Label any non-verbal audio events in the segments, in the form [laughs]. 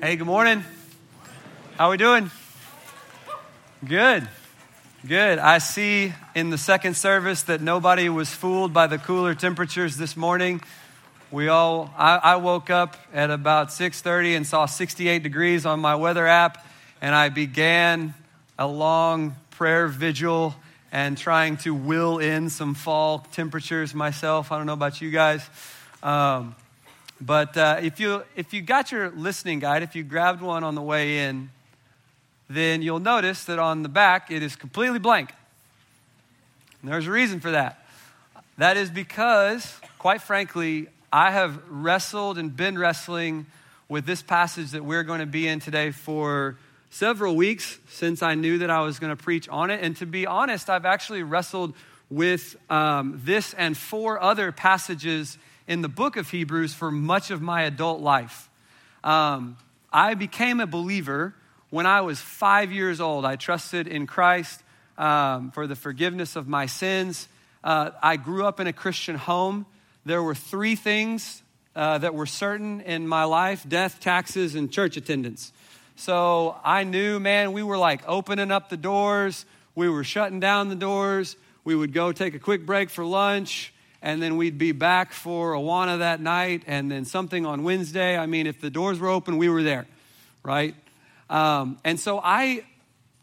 Hey, good morning. How are we doing? Good. Good. I see in the second service that nobody was fooled by the cooler temperatures this morning. We all I, I woke up at about 6:30 and saw 68 degrees on my weather app and I began a long prayer vigil and trying to will in some fall temperatures myself. I don't know about you guys. Um, but uh, if, you, if you got your listening guide, if you grabbed one on the way in, then you'll notice that on the back it is completely blank. And there's a reason for that. That is because, quite frankly, I have wrestled and been wrestling with this passage that we're going to be in today for several weeks since I knew that I was going to preach on it. And to be honest, I've actually wrestled with um, this and four other passages in the book of Hebrews for much of my adult life. Um, I became a believer when I was five years old. I trusted in Christ um, for the forgiveness of my sins. Uh, I grew up in a Christian home. There were three things uh, that were certain in my life death, taxes, and church attendance. So I knew, man, we were like opening up the doors, we were shutting down the doors. We would go take a quick break for lunch and then we'd be back for Awana that night, and then something on Wednesday. I mean, if the doors were open, we were there, right? Um, and so I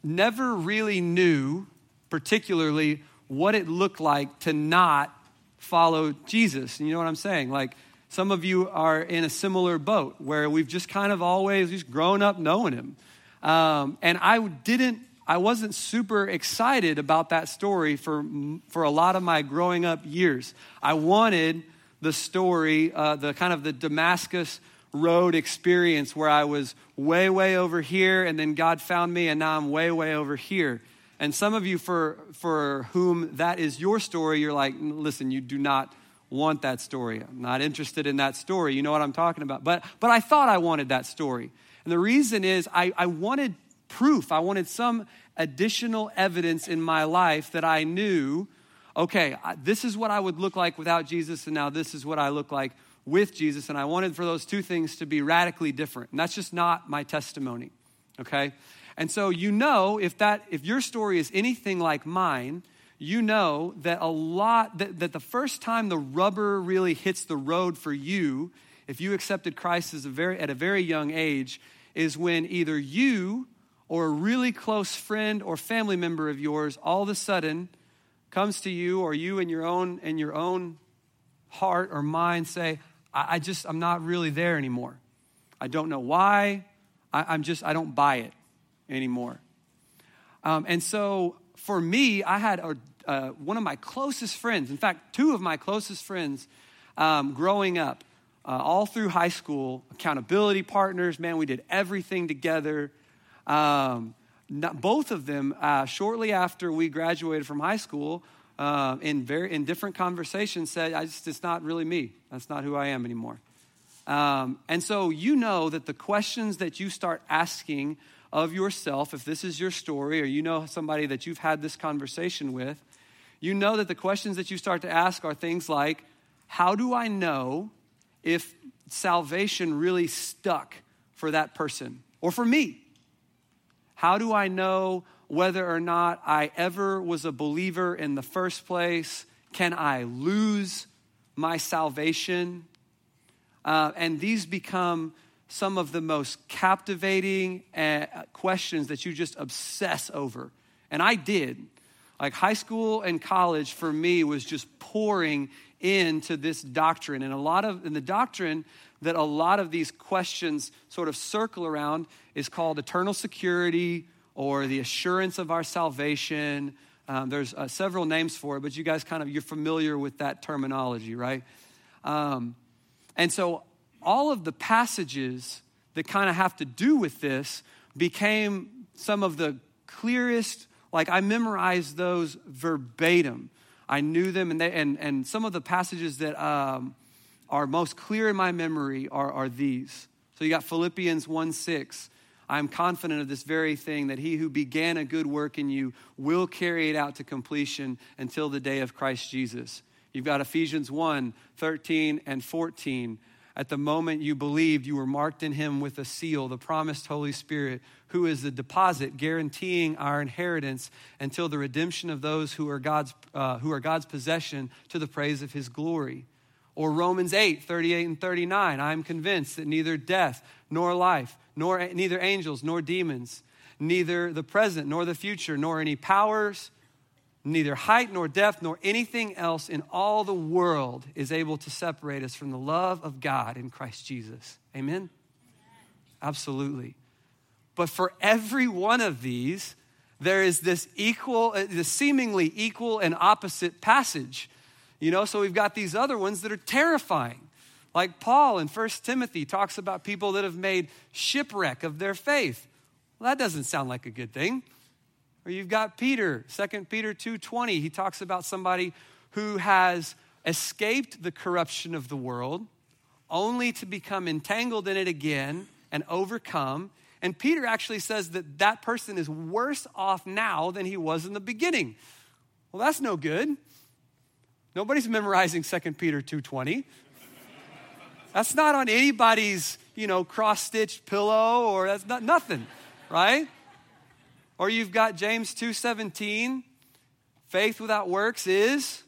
never really knew, particularly, what it looked like to not follow Jesus. You know what I'm saying? Like, some of you are in a similar boat where we've just kind of always just grown up knowing him. Um, and I didn't I wasn't super excited about that story for, for a lot of my growing up years. I wanted the story, uh, the kind of the Damascus road experience where I was way, way over here and then God found me and now I'm way, way over here. And some of you, for, for whom that is your story, you're like, listen, you do not want that story. I'm not interested in that story. You know what I'm talking about. But, but I thought I wanted that story. And the reason is I, I wanted proof. I wanted some additional evidence in my life that I knew, okay, this is what I would look like without Jesus, and now this is what I look like with Jesus. And I wanted for those two things to be radically different. And that's just not my testimony, okay? And so you know if that if your story is anything like mine, you know that a lot that, that the first time the rubber really hits the road for you, if you accepted Christ as a very at a very young age, is when either you or a really close friend or family member of yours all of a sudden comes to you or you in your own in your own heart or mind say i, I just i'm not really there anymore. I don't know why. I, am just i don't buy it anymore. Um, and so for me i had a, uh, one of my closest friends in fact two of my closest friends um, growing up uh, all through high school accountability partners man we did everything together um, not, both of them, uh, shortly after we graduated from high school, uh, in, very, in different conversations, said, I just, It's not really me. That's not who I am anymore. Um, and so you know that the questions that you start asking of yourself, if this is your story, or you know somebody that you've had this conversation with, you know that the questions that you start to ask are things like, How do I know if salvation really stuck for that person or for me? How do I know whether or not I ever was a believer in the first place? Can I lose my salvation? Uh, and these become some of the most captivating uh, questions that you just obsess over. And I did. Like high school and college for me was just pouring into this doctrine. And a lot of, in the doctrine that a lot of these questions sort of circle around is called eternal security or the assurance of our salvation. Um, there's uh, several names for it, but you guys kind of, you're familiar with that terminology, right? Um, and so all of the passages that kind of have to do with this became some of the clearest, like I memorized those verbatim. I knew them, and, they, and, and some of the passages that um, are most clear in my memory are, are these. So you got Philippians 1 6. I am confident of this very thing that he who began a good work in you will carry it out to completion until the day of Christ Jesus. You've got Ephesians 1 13 and 14. At the moment you believed, you were marked in him with a seal, the promised Holy Spirit, who is the deposit guaranteeing our inheritance until the redemption of those who are God's, uh, who are God's possession to the praise of his glory. Or Romans 8, 38 and 39. I am convinced that neither death nor life, nor neither angels nor demons, neither the present nor the future, nor any powers, neither height nor depth nor anything else in all the world is able to separate us from the love of God in Christ Jesus. Amen? Absolutely. But for every one of these, there is this equal, uh, this seemingly equal and opposite passage. You know, so we've got these other ones that are terrifying. Like Paul in 1 Timothy talks about people that have made shipwreck of their faith. Well, that doesn't sound like a good thing. Or you've got Peter, 2 Peter 2:20. He talks about somebody who has escaped the corruption of the world only to become entangled in it again and overcome. And Peter actually says that that person is worse off now than he was in the beginning. Well, that's no good. Nobody's memorizing 2 Peter 2:20. That's not on anybody's, you know, cross-stitched pillow or that's not nothing, right? Or you've got James 2:17, faith without works is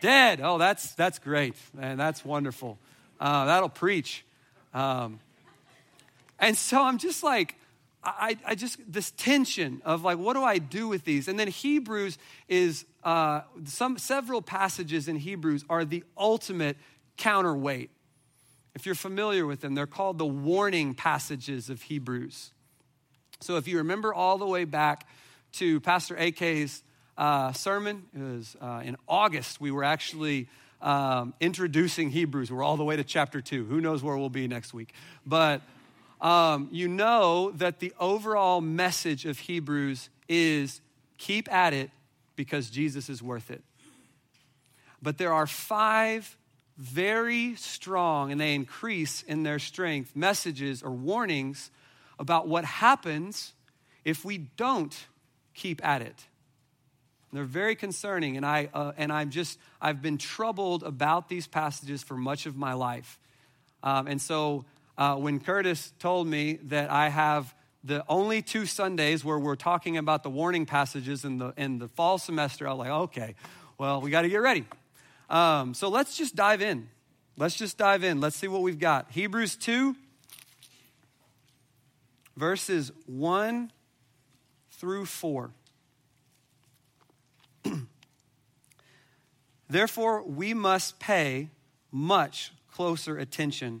dead. Oh, that's that's great, And That's wonderful. Uh, that'll preach. Um, and so I'm just like, I, I just this tension of like, what do I do with these? And then Hebrews is uh, some several passages in Hebrews are the ultimate counterweight. If you're familiar with them, they're called the warning passages of Hebrews. So if you remember all the way back to Pastor AK's uh, sermon, it was uh, in August, we were actually um, introducing Hebrews. We're all the way to chapter two. Who knows where we'll be next week? But um, you know that the overall message of Hebrews is keep at it because Jesus is worth it. But there are five very strong, and they increase in their strength, messages or warnings about what happens if we don't keep at it. They're very concerning, and, I, uh, and I'm just, I've been troubled about these passages for much of my life. Um, and so uh, when Curtis told me that I have the only two Sundays where we're talking about the warning passages in the, in the fall semester, I was like, okay, well, we got to get ready. Um, so let's just dive in. Let's just dive in. Let's see what we've got. Hebrews 2, verses 1 through 4. [clears throat] Therefore, we must pay much closer attention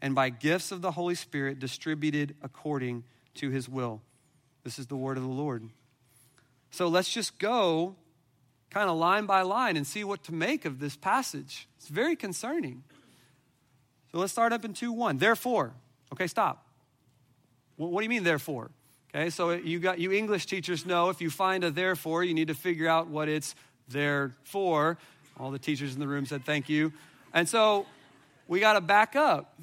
and by gifts of the Holy Spirit distributed according to his will. This is the word of the Lord. So let's just go kind of line by line and see what to make of this passage. It's very concerning. So let's start up in 2 1. Therefore, okay, stop. What do you mean, therefore? Okay, so you got you English teachers know if you find a therefore, you need to figure out what it's there for. All the teachers in the room said thank you. And so we got to back up.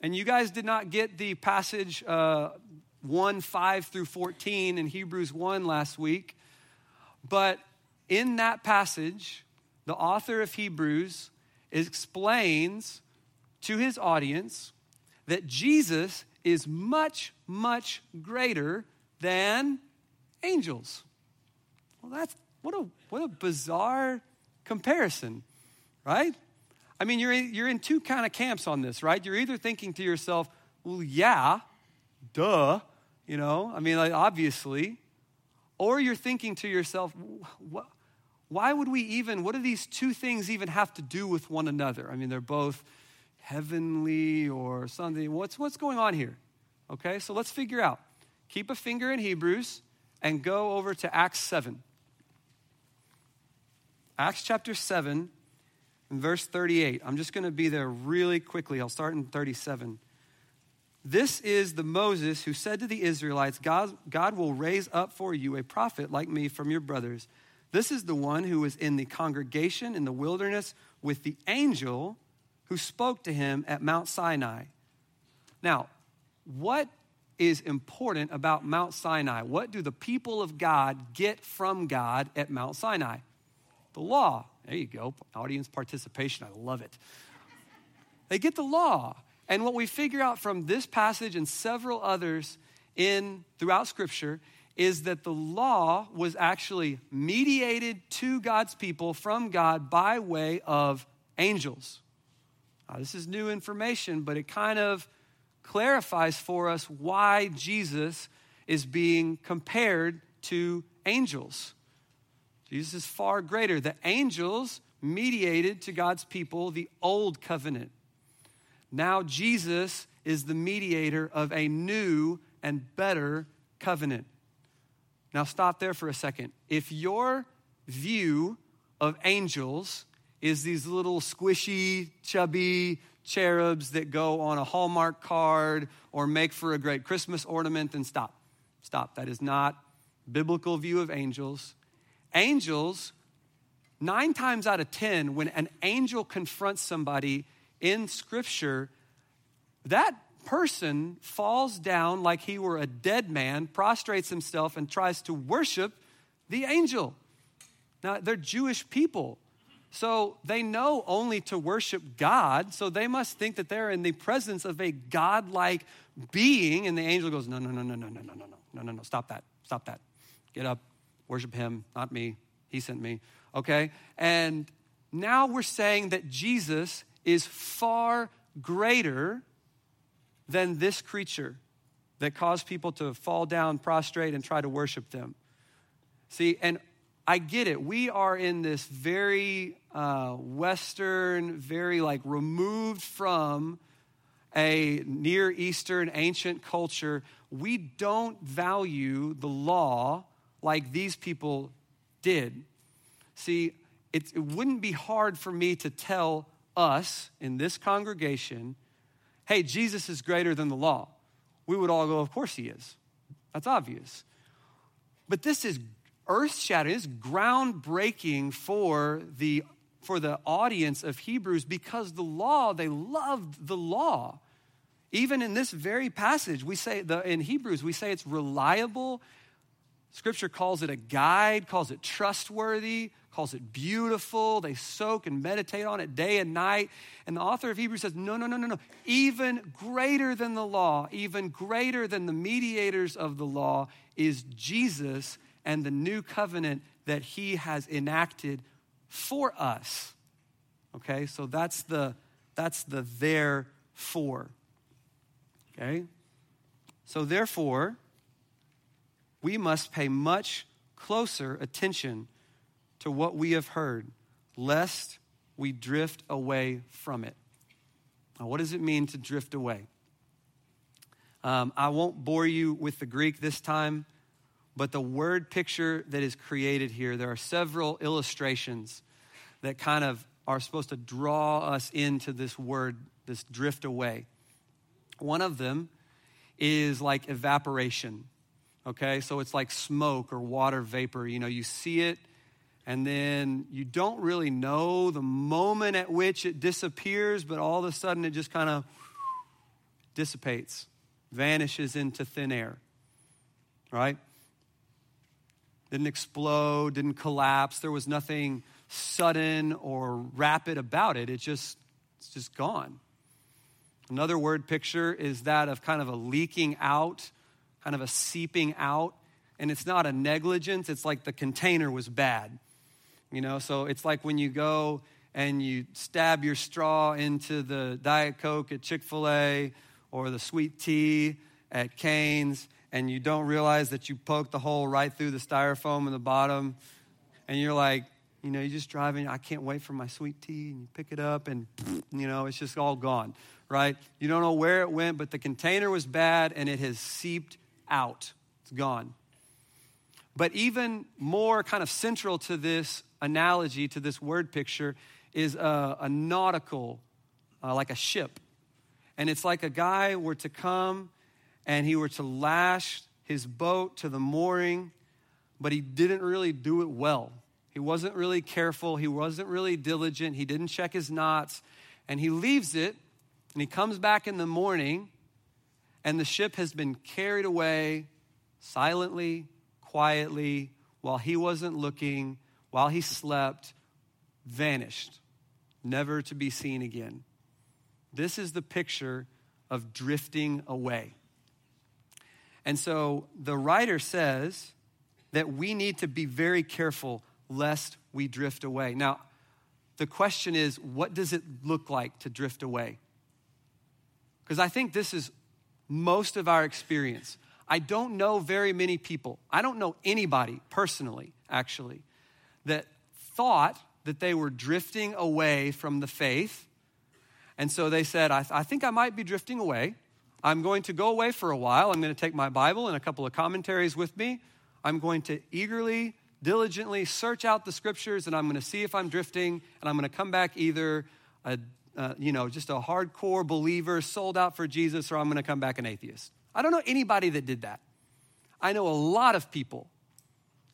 And you guys did not get the passage uh, 1 5 through 14 in Hebrews 1 last week. But in that passage, the author of Hebrews explains to his audience that Jesus is much, much greater than angels. Well, that's what a, what a bizarre comparison, right? I mean, you're in, you're in two kind of camps on this, right? You're either thinking to yourself, well, yeah, duh, you know, I mean, like, obviously, or you're thinking to yourself, why would we even, what do these two things even have to do with one another? I mean, they're both heavenly or something. What's, what's going on here? Okay, so let's figure out. Keep a finger in Hebrews and go over to Acts 7. Acts chapter 7 and verse 38. I'm just going to be there really quickly. I'll start in 37. This is the Moses who said to the Israelites, God, God will raise up for you a prophet like me from your brothers. This is the one who was in the congregation in the wilderness with the angel who spoke to him at Mount Sinai. Now, what is important about Mount Sinai? What do the people of God get from God at Mount Sinai? The law. There you go. Audience participation. I love it. They get the law. And what we figure out from this passage and several others in throughout scripture is that the law was actually mediated to God's people from God by way of angels. Now, this is new information, but it kind of clarifies for us why Jesus is being compared to angels. Jesus is far greater. The angels mediated to God's people the old covenant. Now, Jesus is the mediator of a new and better covenant. Now, stop there for a second. If your view of angels is these little squishy, chubby cherubs that go on a Hallmark card or make for a great Christmas ornament, then stop. Stop. That is not biblical view of angels. Angels, nine times out of ten, when an angel confronts somebody in Scripture, that person falls down like he were a dead man, prostrates himself, and tries to worship the angel. Now, they're Jewish people. So they know only to worship God. So they must think that they're in the presence of a godlike being. And the angel goes, No, no, no, no, no, no, no, no, no, no, no, no. Stop that. Stop that. Get up. Worship him, not me. He sent me. Okay? And now we're saying that Jesus is far greater than this creature that caused people to fall down, prostrate, and try to worship them. See, and I get it. We are in this very uh, Western, very like removed from a Near Eastern ancient culture. We don't value the law like these people did. See, it, it wouldn't be hard for me to tell us in this congregation, hey, Jesus is greater than the law. We would all go, of course he is. That's obvious. But this is earth shattering, it's groundbreaking for the, for the audience of Hebrews because the law, they loved the law. Even in this very passage, we say the, in Hebrews, we say it's reliable. Scripture calls it a guide, calls it trustworthy, calls it beautiful. They soak and meditate on it day and night. And the author of Hebrews says, no, no, no, no, no. Even greater than the law, even greater than the mediators of the law is Jesus and the new covenant that he has enacted for us. Okay, so that's the that's the therefore. Okay? So therefore, we must pay much closer attention to what we have heard, lest we drift away from it. Now, what does it mean to drift away? Um, I won't bore you with the Greek this time. But the word picture that is created here, there are several illustrations that kind of are supposed to draw us into this word, this drift away. One of them is like evaporation. Okay, so it's like smoke or water vapor. You know, you see it and then you don't really know the moment at which it disappears, but all of a sudden it just kind of dissipates, vanishes into thin air. Right? didn't explode, didn't collapse. There was nothing sudden or rapid about it. It just, it's just gone. Another word picture is that of kind of a leaking out, kind of a seeping out. And it's not a negligence, it's like the container was bad. You know, so it's like when you go and you stab your straw into the Diet Coke at Chick fil A or the sweet tea at Cane's and you don't realize that you poked the hole right through the styrofoam in the bottom, and you're like, you know, you're just driving, I can't wait for my sweet tea, and you pick it up, and, you know, it's just all gone, right? You don't know where it went, but the container was bad, and it has seeped out. It's gone. But even more kind of central to this analogy, to this word picture, is a, a nautical, uh, like a ship. And it's like a guy were to come and he were to lash his boat to the mooring, but he didn't really do it well. He wasn't really careful. He wasn't really diligent. He didn't check his knots. And he leaves it and he comes back in the morning and the ship has been carried away silently, quietly, while he wasn't looking, while he slept, vanished, never to be seen again. This is the picture of drifting away. And so the writer says that we need to be very careful lest we drift away. Now, the question is what does it look like to drift away? Because I think this is most of our experience. I don't know very many people, I don't know anybody personally, actually, that thought that they were drifting away from the faith. And so they said, I, th- I think I might be drifting away. I'm going to go away for a while. I'm going to take my Bible and a couple of commentaries with me. I'm going to eagerly, diligently search out the scriptures and I'm going to see if I'm drifting and I'm going to come back either a, uh, you know, just a hardcore believer sold out for Jesus or I'm going to come back an atheist. I don't know anybody that did that. I know a lot of people.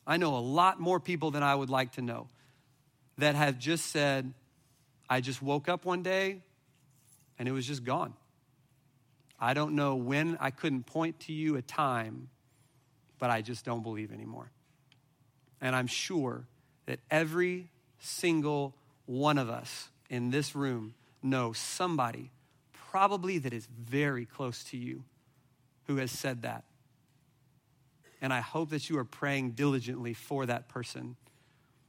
I know a lot more people than I would like to know that have just said, I just woke up one day and it was just gone. I don't know when, I couldn't point to you a time, but I just don't believe anymore. And I'm sure that every single one of us in this room know somebody, probably that is very close to you, who has said that. And I hope that you are praying diligently for that person.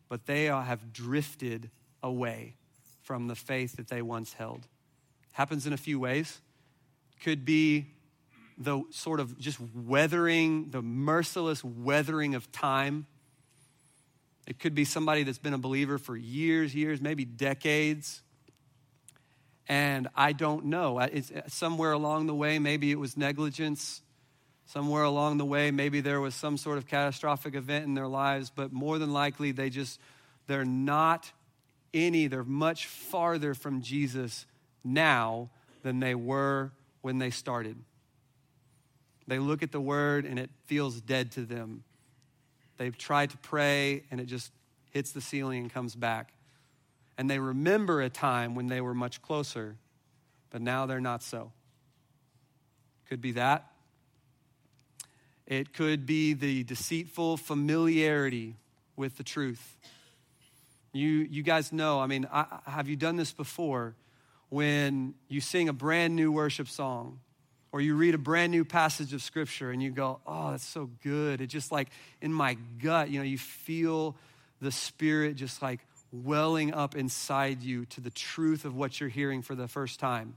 But they have drifted away from the faith that they once held. Happens in a few ways. Could be the sort of just weathering, the merciless weathering of time. It could be somebody that's been a believer for years, years, maybe decades. And I don't know. It's uh, somewhere along the way, maybe it was negligence. Somewhere along the way, maybe there was some sort of catastrophic event in their lives, but more than likely, they just, they're not any, they're much farther from Jesus now than they were when they started. They look at the word and it feels dead to them. They've tried to pray and it just hits the ceiling and comes back and they remember a time when they were much closer, but now they're not so. Could be that. It could be the deceitful familiarity with the truth. You, you guys know, I mean, I, have you done this before? When you sing a brand new worship song or you read a brand new passage of scripture and you go, oh, that's so good. It just like in my gut, you know, you feel the Spirit just like welling up inside you to the truth of what you're hearing for the first time.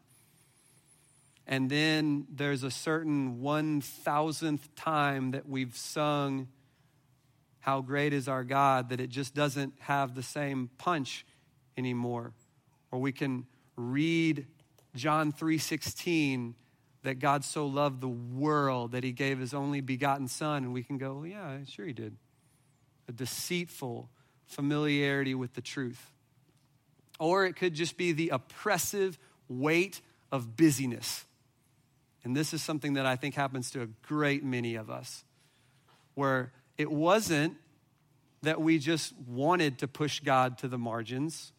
And then there's a certain one thousandth time that we've sung, How Great is Our God, that it just doesn't have the same punch anymore. Or we can read John 3:16 that God so loved the world that he gave his only begotten son and we can go, well, yeah, sure he did. A deceitful familiarity with the truth. Or it could just be the oppressive weight of busyness. And this is something that I think happens to a great many of us, where it wasn't that we just wanted to push God to the margins.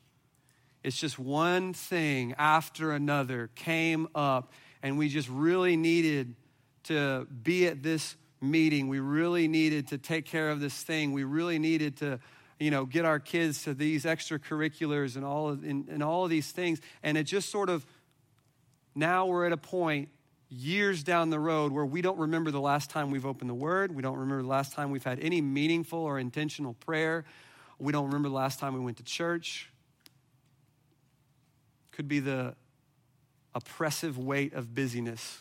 It's just one thing after another came up, and we just really needed to be at this meeting. We really needed to take care of this thing. We really needed to you know, get our kids to these extracurriculars and all of, and, and all of these things. And it just sort of, now we're at a point years down the road where we don't remember the last time we've opened the Word. We don't remember the last time we've had any meaningful or intentional prayer. We don't remember the last time we went to church. Could be the oppressive weight of busyness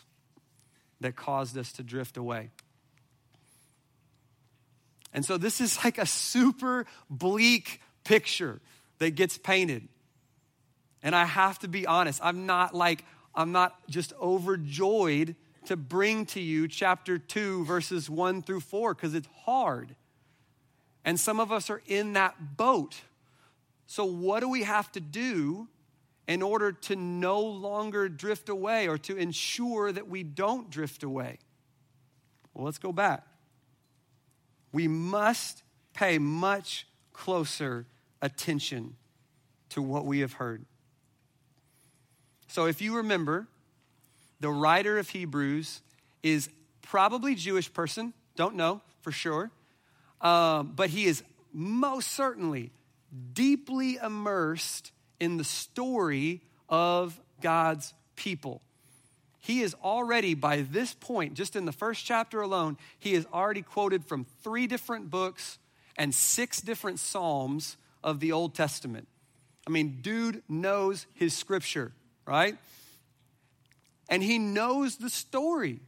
that caused us to drift away. And so this is like a super bleak picture that gets painted. And I have to be honest, I'm not like, I'm not just overjoyed to bring to you chapter 2, verses 1 through 4, because it's hard. And some of us are in that boat. So, what do we have to do in order to no longer drift away or to ensure that we don't drift away. Well, let's go back. We must pay much closer attention to what we have heard. So, if you remember, the writer of Hebrews is probably Jewish person, don't know for sure, um, but he is most certainly deeply immersed in the story of God's people. He is already, by this point, just in the first chapter alone, he is already quoted from three different books and six different Psalms of the Old Testament. I mean, dude knows his scripture, right? And he knows the story.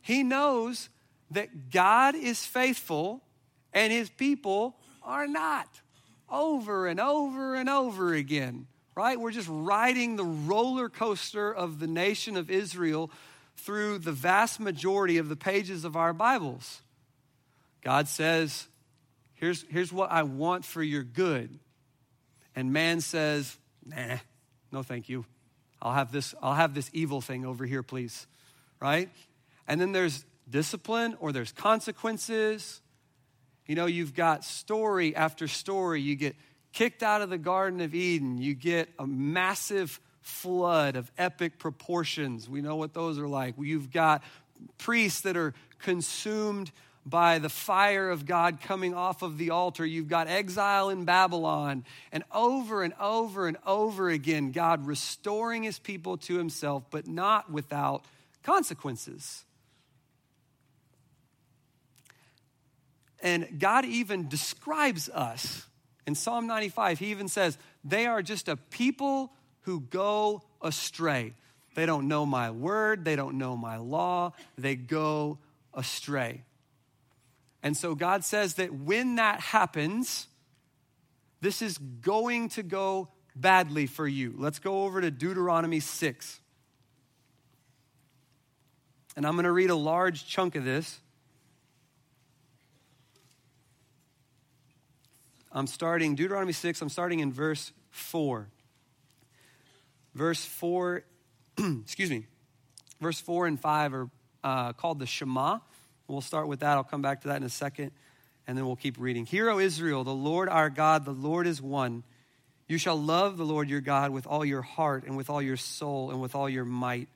He knows that God is faithful and his people are not over and over and over again, right? We're just riding the roller coaster of the nation of Israel through the vast majority of the pages of our Bibles. God says, here's, here's what I want for your good. And man says, nah, no thank you. I'll have this, I'll have this evil thing over here, please. Right? And then there's discipline or there's consequences you know, you've got story after story. You get kicked out of the Garden of Eden, you get a massive flood of epic proportions. We know what those are like. You've got priests that are consumed by the fire of God coming off of the altar. You've got exile in Babylon. And over and over and over again, God restoring his people to himself, but not without consequences. And God even describes us in Psalm 95. He even says, They are just a people who go astray. They don't know my word, they don't know my law, they go astray. And so God says that when that happens, this is going to go badly for you. Let's go over to Deuteronomy 6. And I'm going to read a large chunk of this. I'm starting Deuteronomy 6, I'm starting in verse 4. Verse 4, [clears throat] excuse me, verse 4 and 5 are uh, called the Shema. We'll start with that. I'll come back to that in a second, and then we'll keep reading. Hear, O Israel, the Lord our God, the Lord is one. You shall love the Lord your God with all your heart, and with all your soul, and with all your might.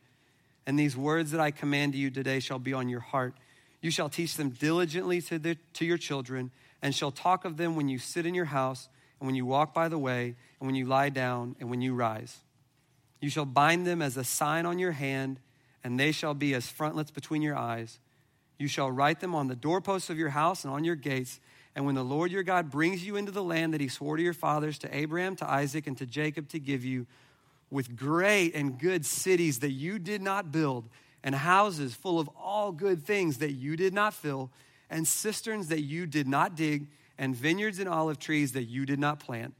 And these words that I command you today shall be on your heart. You shall teach them diligently to, the, to your children and shall talk of them when you sit in your house, and when you walk by the way, and when you lie down, and when you rise. You shall bind them as a sign on your hand, and they shall be as frontlets between your eyes. You shall write them on the doorposts of your house and on your gates. And when the Lord your God brings you into the land that he swore to your fathers, to Abraham, to Isaac, and to Jacob to give you, with great and good cities that you did not build, and houses full of all good things that you did not fill, and cisterns that you did not dig, and vineyards and olive trees that you did not plant.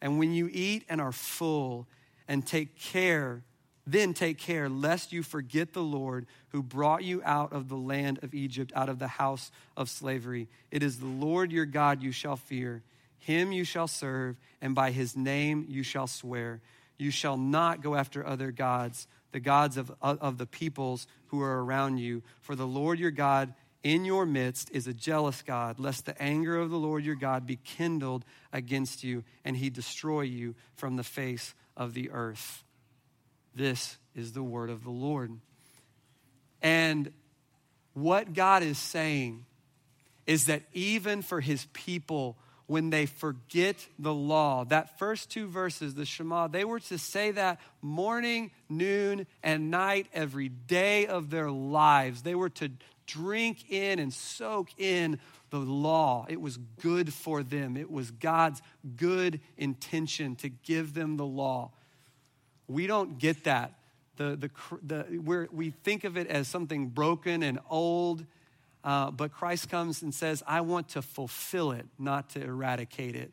And when you eat and are full, and take care, then take care lest you forget the Lord who brought you out of the land of Egypt, out of the house of slavery. It is the Lord your God you shall fear. Him you shall serve, and by his name you shall swear. You shall not go after other gods, the gods of, of the peoples who are around you. For the Lord your God in your midst is a jealous God, lest the anger of the Lord your God be kindled against you and he destroy you from the face of the earth. This is the word of the Lord. And what God is saying is that even for his people, when they forget the law, that first two verses, the Shema, they were to say that morning, noon, and night every day of their lives. They were to drink in and soak in the law. It was good for them, it was God's good intention to give them the law. We don't get that. The, the, the, we we think of it as something broken and old, uh, but Christ comes and says, I want to fulfill it, not to eradicate it.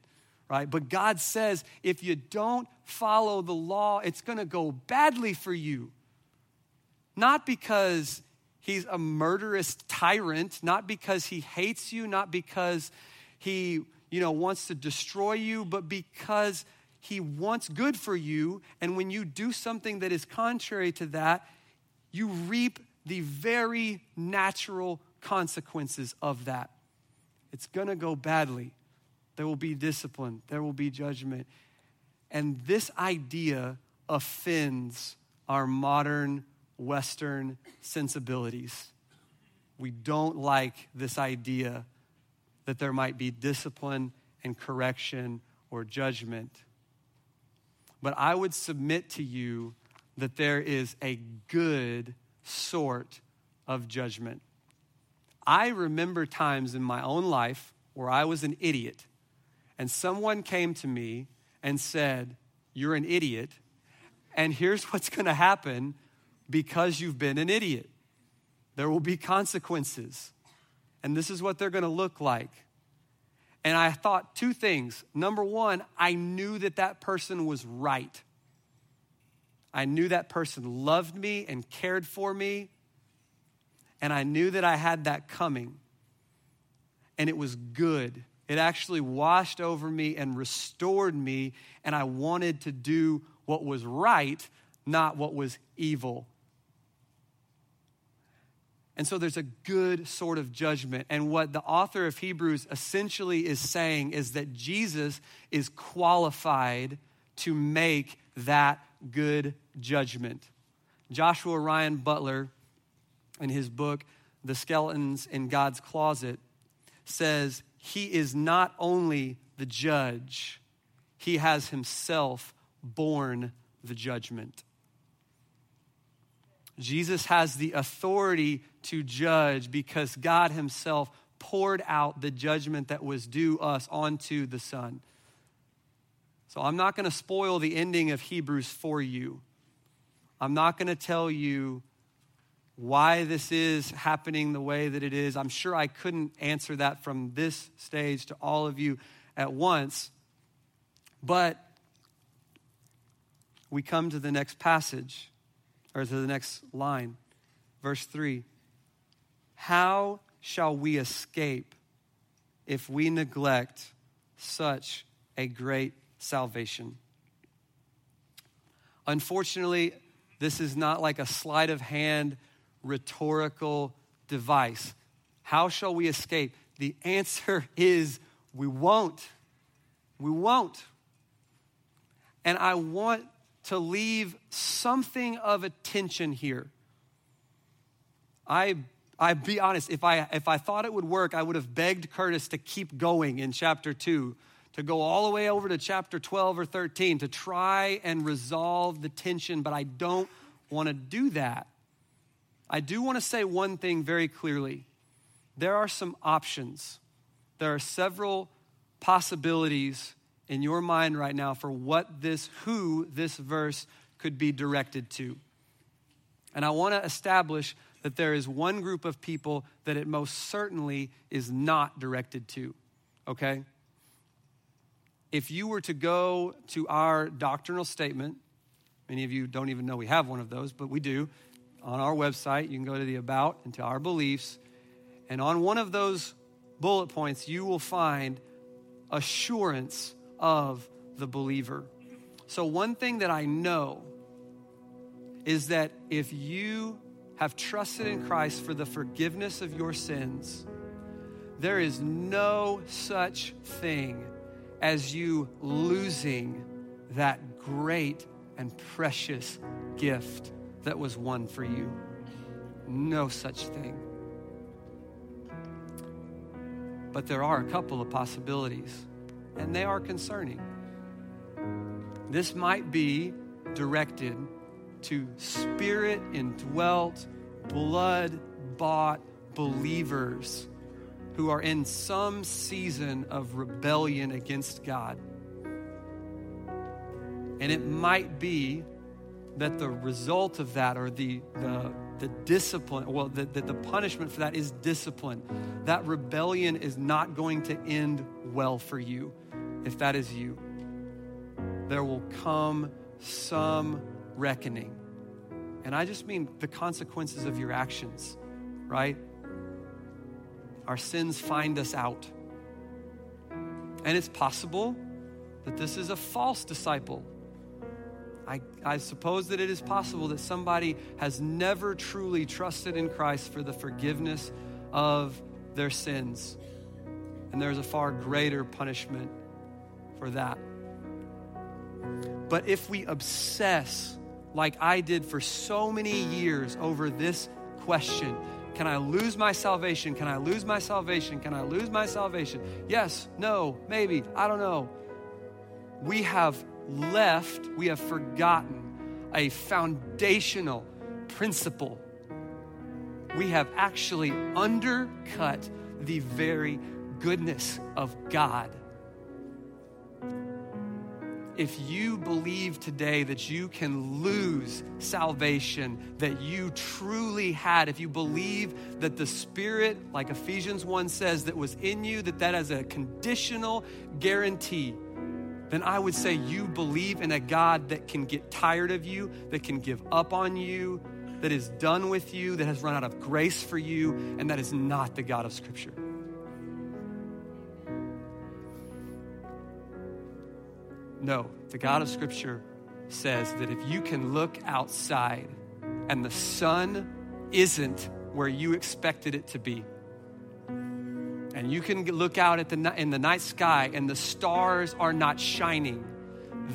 Right? But God says, if you don't follow the law, it's going to go badly for you. Not because he's a murderous tyrant, not because he hates you, not because he, you know, wants to destroy you, but because He wants good for you. And when you do something that is contrary to that, you reap the very natural consequences of that. It's going to go badly. There will be discipline, there will be judgment. And this idea offends our modern Western sensibilities. We don't like this idea that there might be discipline and correction or judgment. But I would submit to you that there is a good sort of judgment. I remember times in my own life where I was an idiot, and someone came to me and said, You're an idiot, and here's [laughs] what's to happen because you've been an idiot. There will be consequences, and this is what they're to look like. And I thought two things. Number one, I knew that that person was right. I knew that person loved me and cared for me. And I knew that I had that coming. And it was good. It actually washed over me and restored me. And I wanted to do what was right, not what was evil. And so there's a good sort of judgment. And what the author of Hebrews essentially is saying is that Jesus is qualified to make that good judgment. Joshua Ryan Butler, in his book, The Skeletons in God's Closet, says he is not only the judge, he has himself borne the judgment. Jesus has the authority to judge because God Himself poured out the judgment that was due us onto the Son. So I'm not going to spoil the ending of Hebrews for you. I'm not going to tell you why this is happening the way that it is. I'm sure I couldn't answer that from this stage to all of you at once. But we come to the next passage or to the next line, verse 3. How shall we escape if we neglect such a great salvation? Unfortunately, this is not like a sleight of hand rhetorical device. How shall we escape? The answer [laughs] is we won't. We won't. And I want to leave something of a tension here. I I be honest, if I if I thought it would work, I would have begged Curtis to keep going in chapter 2, to go all the way over to chapter 12 or 13 to try and resolve the tension, but I don't want to do that. I do want to say one thing very clearly. There are some options. There are several possibilities in your mind right now for what this, who this verse could be directed to. And I want to establish that there is one group of people that it most certainly is not directed to, okay? If you were to go to our doctrinal statement, many of you don't even know we have one of those, but we do. On our website, you can go to the About and to our beliefs. And on one of those bullet points, you will find assurance of the believer. So, one thing that I know is that if you have trusted in Christ for the forgiveness of your sins, there is no such thing as you losing that great and precious gift that was won for you. No such thing. But there are a couple of possibilities and they are concerning. This might be directed to spirit indwelt, blood bought believers who are in some season of rebellion against God. And it might be that the result of that or the, the, the discipline, well, that the, the punishment for that is discipline. That rebellion is not going to end well for you if that is you, there will come some reckoning. And I just mean the consequences of your actions, right? Our sins find us out. And it's possible that this is a false disciple. I, suppose that it is possible that somebody has never truly trusted in Christ for the forgiveness of their sins. And there's a far greater punishment for that. But if we obsess, like I did for so many years, over this question can I lose my salvation? Can I lose my salvation? Can I lose my salvation? Yes, no, maybe, I don't know. We have left, we have forgotten a foundational principle. We have actually undercut the very goodness of God if you believe today that you can lose salvation that you truly had, if you believe that the Spirit, like Ephesians 1 says, that was in you, that that is a conditional guarantee, then I would say you believe in a God that can get tired of you, that can give up on you, that is done with you, that has run out of grace for you, and that is not the God of Scripture. No, the God of Scripture says that if you can look outside and the sun isn't where you expected it to be, and you can look out at the, in the night sky and the stars are not shining,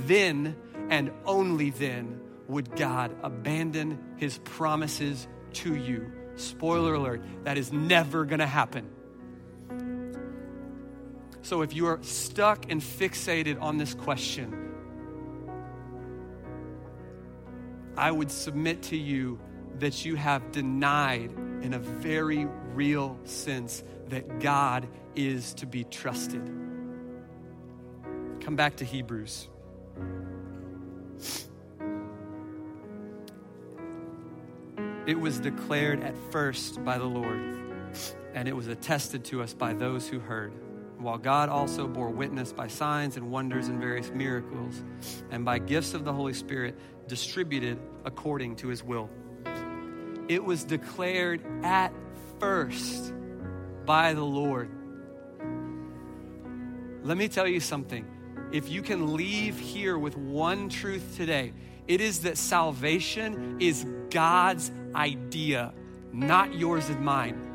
then and only then would God abandon his promises to you. Spoiler alert, that is never gonna happen. So if you are stuck and fixated on this question, I would submit to you that you have denied in a very real sense that God is to be trusted. Come back to Hebrews. It was declared at first by the Lord, and it was attested to us by those who heard while God also bore witness by signs and wonders and various miracles, and by gifts of the Holy Spirit distributed according to his will. It was declared at first by the Lord. Let me tell you something. If you can leave here with one truth today, it is that salvation is God's idea, not yours and mine.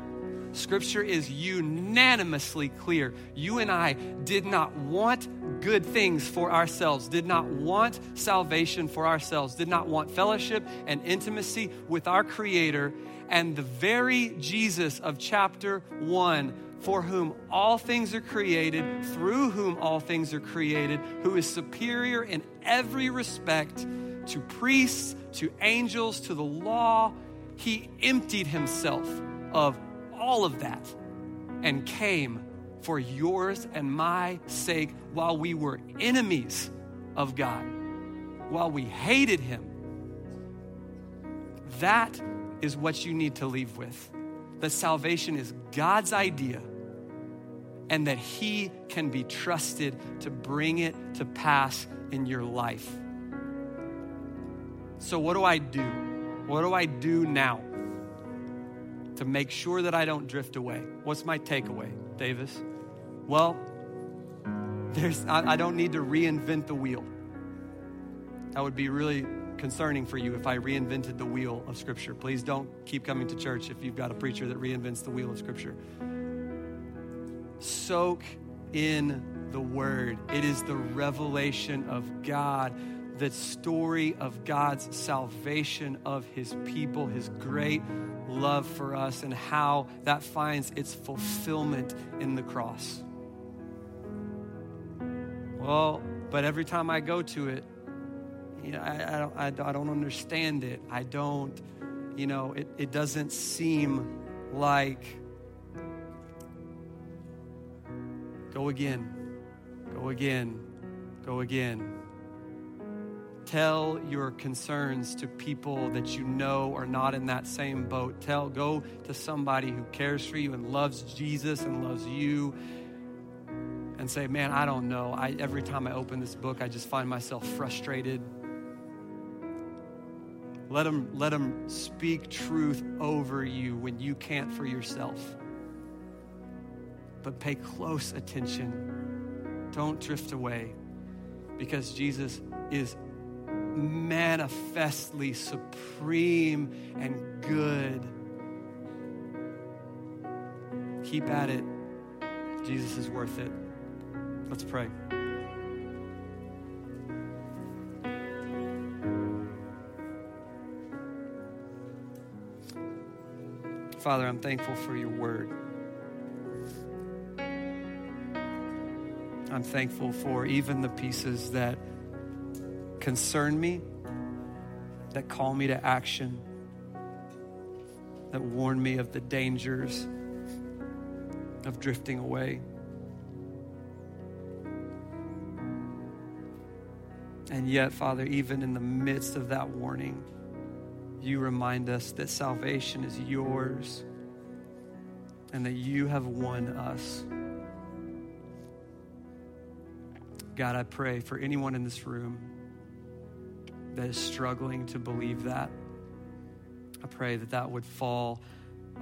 Scripture is unanimously clear. You and I did not want good things for ourselves, did not want salvation for ourselves, did not want fellowship and intimacy with our Creator. And the very Jesus of chapter 1 for whom all things are created, through whom all things are created, who is superior in every respect to priests, to angels, to the law. He emptied himself of all of that and came for yours and my sake while we were enemies of God, while we hated Him. That is what you need to leave with. That salvation is God's idea and that He can be trusted to bring it to pass in your life. So, what do I do? What do I do now? To make sure that I don't drift away. What's my takeaway, Davis? Well, there's, I, I don't need to reinvent the wheel. That would be really concerning for you if I reinvented the wheel of Scripture. Please don't keep coming to church if you've got a preacher that reinvents the wheel of Scripture. Soak in the Word, it is the revelation of God the story of God's salvation of his people, his great love for us, and how that finds its fulfillment in the cross. Well, but every time I go to it, you know, I, I, don't, I, I don't understand it. I don't, you know, it, it doesn't seem like go again, go again, go again. Tell your concerns to people that you know are not in that same boat. Tell, go to somebody who cares for you and loves Jesus and loves you and say, Man, I don't know. I, every time I open this book, I just find myself frustrated. Let them, let them speak truth over you when you can't for yourself. But pay close attention. Don't drift away. because Jesus is manifestly supreme and good. Keep at it. Jesus is worth it. Let's pray. Father, I'm thankful for your word. I'm thankful for even the pieces that concern me, that call me to action, that warn me of the dangers of drifting away. And yet, Father, even in the midst of that warning, you remind us that salvation is yours and that you have won us. God, I pray for anyone in this room that is struggling to believe that. I pray that that would fall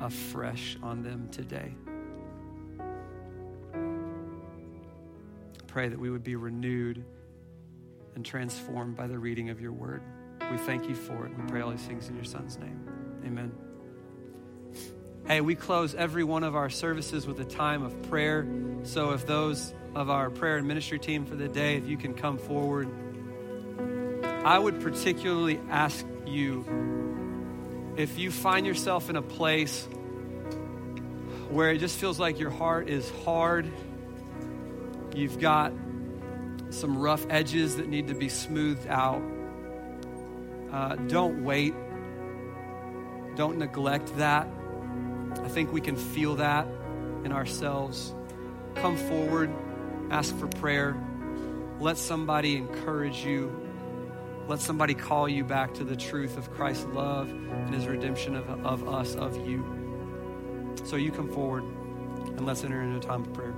afresh on them today. Pray that we would be renewed and transformed by the reading of your word. We thank you for it. We pray all these things in your son's name. Amen. Hey, we close every one of our services with a time of prayer. So if those of our prayer and ministry team for the day, if you can come forward. I would particularly ask you if you find yourself in a place where it just feels like your heart is hard, you've got some rough edges that need to be smoothed out. Uh, don't wait. Don't neglect that. I think we can feel that in ourselves. Come forward ask for prayer. Let somebody encourage you. Let somebody call you back to the truth of Christ's love and his redemption of, of us, of you. So you come forward and let's enter into a time of prayer.